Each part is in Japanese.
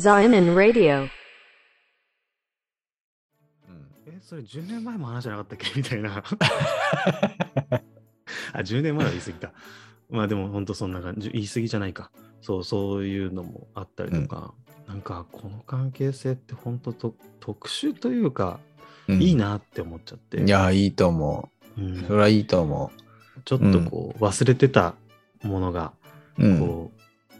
Zion Radio. え、それ10年前も話じゃなかったっけ？みたいな。あ、10年前は言い過ぎた。まあでも本当そんな感じ、言い過ぎじゃないか。そう、そういうのもあったりとか、なんかこの関係性って本当と特殊というか、うんいいなって思っちゃって。いや、いいと思うんう。それはいいと思ちょっとこう、忘れてたものが、う。うん。はいこ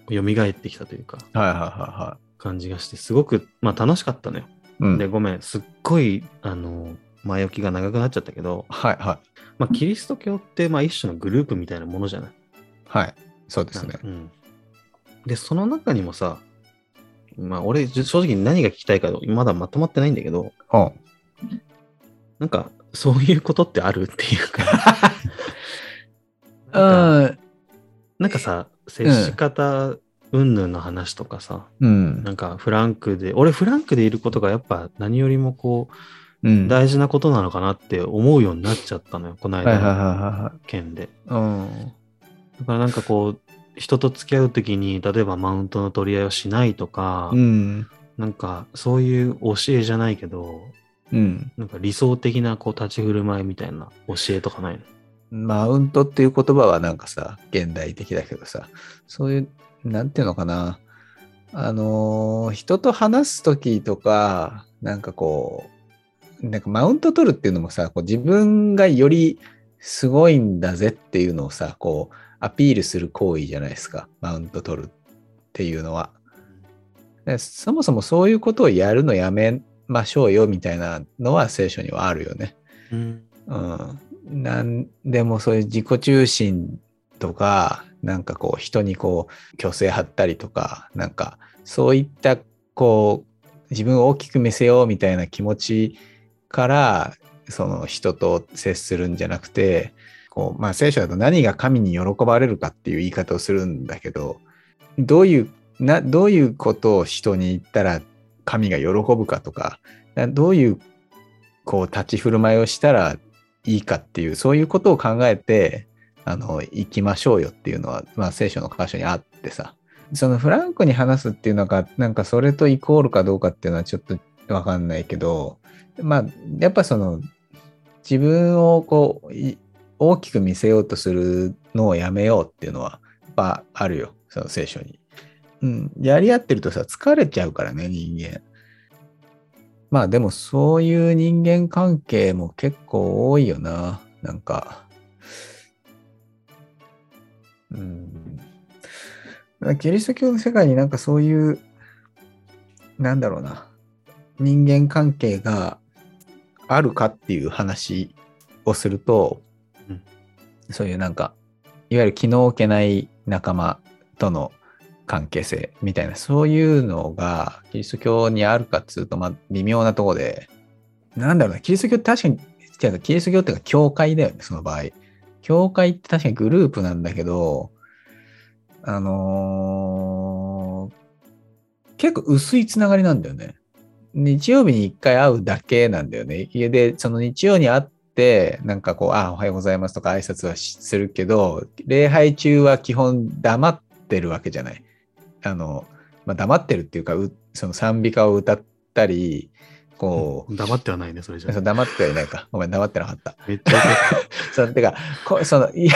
う、蘇ってきたというか、はいはいは感じがして、すごく、まあ楽しかったのよ。い。うん。で、ごめん、すっごい、あの、前置きが長くなっちゃったけど、はいはい。まあ、キリスト教って、まあ、一種のグループみたいなものじゃない？はい。そうですね。うん。で、その中にもさ、まあ、俺、じ正直何が聞きたいか、まだまとまってないんだけど、うん。なんか、そういうことってあるっていうか、なんかうん。なんかさ、接し方、云々の話とかさ、うん。なんかフランクで、俺フランクでいることがやっぱ何よりもこう、うん。大事なことなのかなって思うようになっちゃったのよ、この間のは件で。だからなんかこう、人と付き合うときに、例えばマウントの取り合いをしないとか、うん。なんかそういう教えじゃないけど、うん。なんか理想的なこう立ち振る舞いみたいな教えとかないの？マウントっていう言葉はなんかさ、現代的だけどさ、そういう、なんていうのかな。あのー人と話すときとか、なんかこう、なんかマウント取るっていうのもさ、こう自分がよりすごいんだぜっていうのをさ、こう、アピールする行為じゃないですか。マウント取るっていうのは。でそもそもそういうことをやるのやめましょうよみたいなのは聖書にはあるよね。うん。うん、なんでもそういう自己中心とか、なんかこう人にこう虚勢張ったりとか、なんかそういったこう自分を大きく見せようみたいな気持ちからその人と接するんじゃなくて、こうまあ聖書だと何が神に喜ばれるかっていう言い方をするんだけど、どういうなどういうことを人に言ったら神が喜ぶかとか、どういうこう立ち振る舞いをしたらいいかっていう、そういうことを考えて、あの、行きましょうよっていうのは、まあ聖書の箇所にあってさ、そのフランクに話すっていうのが、なんかそれとイコールかどうかっていうのはちょっとわかんないけど、まあ、やっぱその、自分をこう、大きく見せようとするのをやめようっていうのは、やっぱあるよ、その聖書に。うん、やり合ってるとさ、疲れちゃうからね、人間。まあでもそういう人間関係も結構多いよな。なんか。うん。キリスト教の世界になんかそういう、なんだろうな。人間関係があるかっていう話をすると、うんそういうなんか、いわゆる気の置けない仲間との関係性みたいな、そういうのがキリスト教にあるかっつうと、まあ、微妙なところで、なんだろうな、キリスト教って確かに、キリスト教っていうか、教会だよね、その場合。教会って確かにグループなんだけど、あのー結構薄いつながりなんだよね。日曜日に一回会うだけなんだよね。家で、その日曜に会って、なんかこう、あ、おはようございますとか挨拶はするけど、礼拝中は基本黙ってるわけじゃない。あの、まあ、黙ってるっていうか、その賛美歌を歌ったり、こう、黙ってはないね、それじゃ。黙ってはいないか。ごめん、黙ってなかった。めっちゃ そのてか、こその、いや、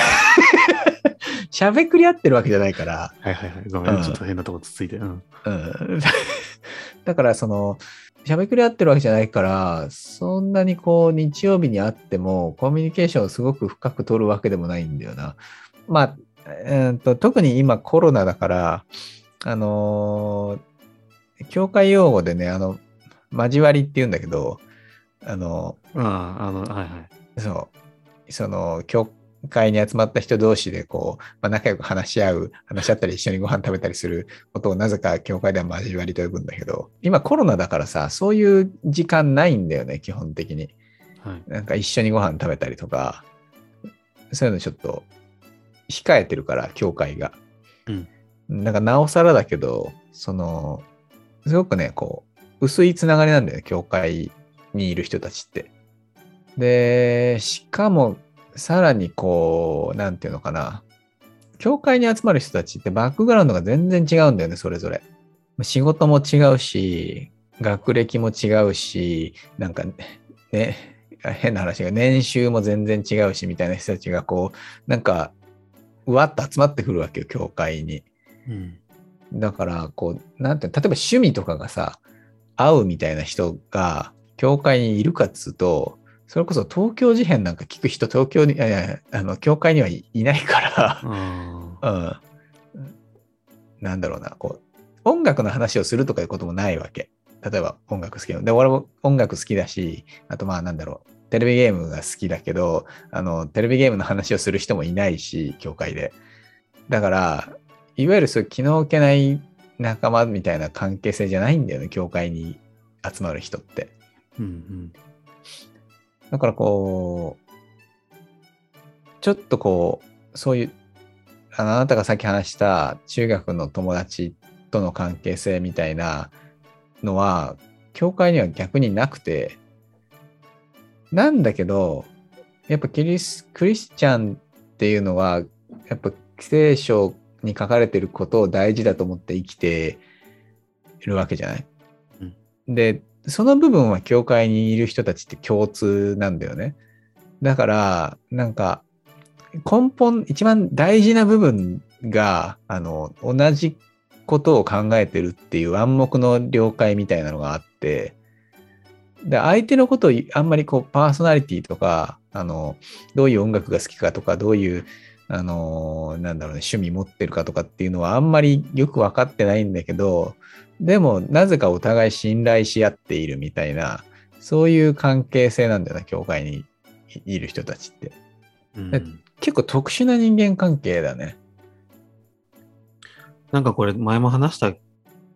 しゃべくり合ってるわけじゃないから、はいはいはい。ごめん、うんちょっと変なとこつついて。うん。うん。だから、その、しゃべくり合ってるわけじゃないから、そんなにこう、日曜日に会っても、コミュニケーションをすごく深く取るわけでもないんだよな。まあ、えーと特に今コロナだから、あのー教会用語でね、あの、交わりって言うんだけど、あの、ああ、あの、はいはい。そう、その、教会に集まった人同士で、こう、まあ、仲良く話し合う、話し合ったり一緒にご飯食べたりすることをなぜか教会では交わりと呼ぶんだけど、今コロナだからさ、そういう時間ないんだよね、基本的に。はい。なんか一緒にご飯食べたりとか、そういうのちょっと控えてるから、教会が。うん。なんかなおさらだけど、その、すごくね、こう、薄いつながりなんだよね、教会にいる人たちって。で、しかも、さらにこう、なんていうのかな。教会に集まる人たちってバックグラウンドが全然違うんだよね、それぞれ。仕事も違うし、学歴も違うし、なんかね、変な話が年収も全然違うしみたいな人たちがこう、なんか、うわっと集まってくるわけよ、教会に。うん。だから、こう、なんて、例えば趣味とかがさ、合うみたいな人が、教会にいるかっつうと、それこそ東京事変なんか聞く人、東京に、あの、教会にはいいないから、あうん。なんだろうな、こう、音楽の話をするとかいうこともないわけ。例えば音楽好き。で、俺も音楽好きだし、あとまあなんだろう、テレビゲームが好きだけど、あの、テレビゲームの話をする人もいないし、教会で。だから、いわゆるそういう気の置けない仲間みたいな関係性じゃないんだよね、教会に集まる人って。ーうんうん。だからこう、ちょっとこう、そういう、あなたがさっき話した中学の友達との関係性みたいなのは、教会には逆になくて、なんだけど、やっぱキリスクリスチャンっていうのは、やっぱ聖書に書かれてることを大事だと思って生きているわけじゃない、で、その部分は教会にいる人たちって共通なんだよね。だから、なんか、根本、一番大事な部分が、あの、同じことを考えてるっていう暗黙の了解みたいなのがあって、で、相手のことをあんまりこう、パーソナリティとか、あの、どういう音楽が好きかとか、どういう、あの、なんだろうね、趣味持ってるかとかっていうのはあんまりよく分かってないんだけど、でも、なぜかお互い信頼し合っているみたいな、そういう関係性なんだよな、教会にいる人たちって。うんえ結構特殊な人間関係だね。なんかこれ前も話した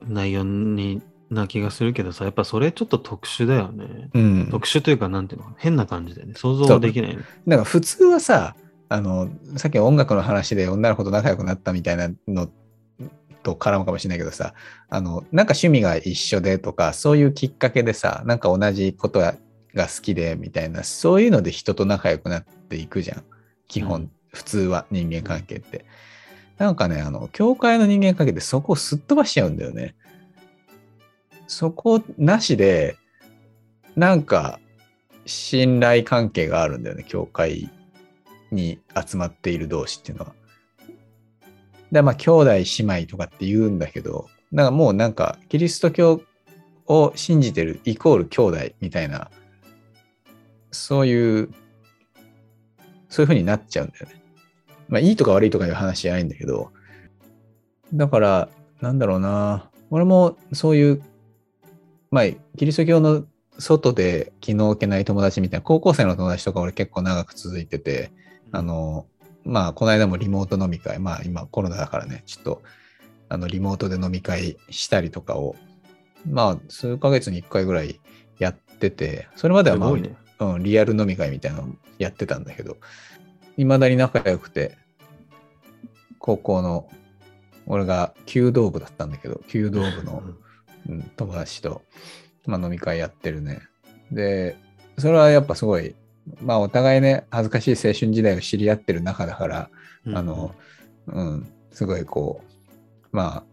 内容にな気がするけどさ、やっぱそれちょっと特殊だよね。うん。特殊というか、なんていうの変な感じだよね。想像ができないね。なんか普通はさ、あの、さっき音楽の話で女の子と仲良くなったみたいなのと絡むかもしれないけどさ、あの、なんか趣味が一緒でとか、そういうきっかけでさ、なんか同じことが好きでみたいな、そういうので人と仲良くなっていくじゃん。基本、うん普通は人間関係って。なんかね、あの、教会の人間関係ってそこをすっ飛ばしちゃうんだよね。そこなしで、なんか、信頼関係があるんだよね、教会に集まっている同士っていうのは。で、まあ、兄弟姉妹とかって言うんだけど、なんかもうなんか、キリスト教を信じてるイコール兄弟みたいな、そういう、そういう風になっちゃうんだよね。まあ、いいとか悪いとかいう話じゃないんだけど、だから、なんだろうな、俺もそういう、まあ、キリスト教の外で気の置けない友達みたいな、高校生の友達とか俺結構長く続いてて、あの、まあ、この間もリモート飲み会、まあ今コロナだからね、ちょっと、あの、リモートで飲み会したりとかを、まあ、数ヶ月に1回ぐらいやってて、それまではまあ、ね。うん、リアル飲み会みたいなのやってたんだけど、いまだに仲良くて、高校の、俺が弓道部だったんだけど、弓道部の、うん、友達と、まあ、飲み会やってるね。で、それはやっぱすごい、まあお互いね、恥ずかしい青春時代を知り合ってる中だから、うん。あの、うん、すごいこう、まあ、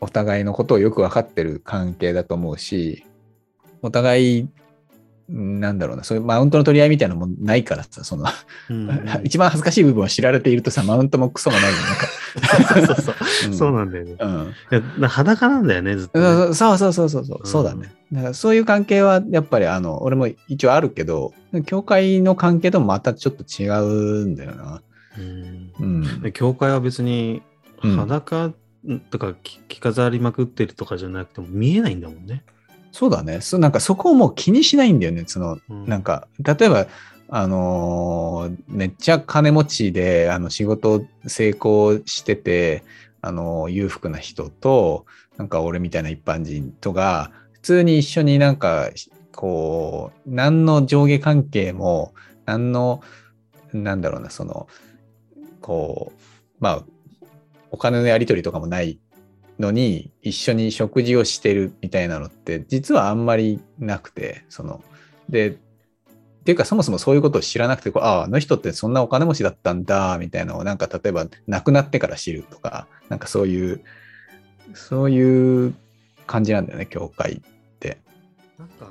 お互いのことをよく分かってる関係だと思うし、お互い、なんだろうな、そういうマウントの取り合いみたいなのもないからさ、その、うんうん 一番恥ずかしい部分を知られているとさ、マウントもクソもないじゃんなんか。そうそうそう。そうなんだよね。うん。いやな裸なんだよね、ずっとね、そうそうそうそうそう、うんそうだね。だからそういう関係はやっぱりあの、俺も一応あるけど、教会の関係ともまたちょっと違うんだよな。うん教会は別にうん裸とか着着飾りまくってるとかじゃなくても見えないんだもんね。そうだね。そうなんかそこをもう気にしないんだよね。その、うんなんか、例えば、あのーめっちゃ金持ちで、あの、仕事成功してて、あのー裕福な人と、なんか俺みたいな一般人とが、普通に一緒になんか、こう、何の上下関係も、何の、なんだろうな、その、こう、まあ、お金のやり取りとかもないのに一緒に食事をしてるみたいなのって実はあんまりなくてそのでっていうかそもそもそういうことを知らなくてこうあああの人ってそんなお金持ちだったんだみたいなのをなんか例えば亡くなってから知るとかなんかそういうそういう感じなんだよね、教会って。なんか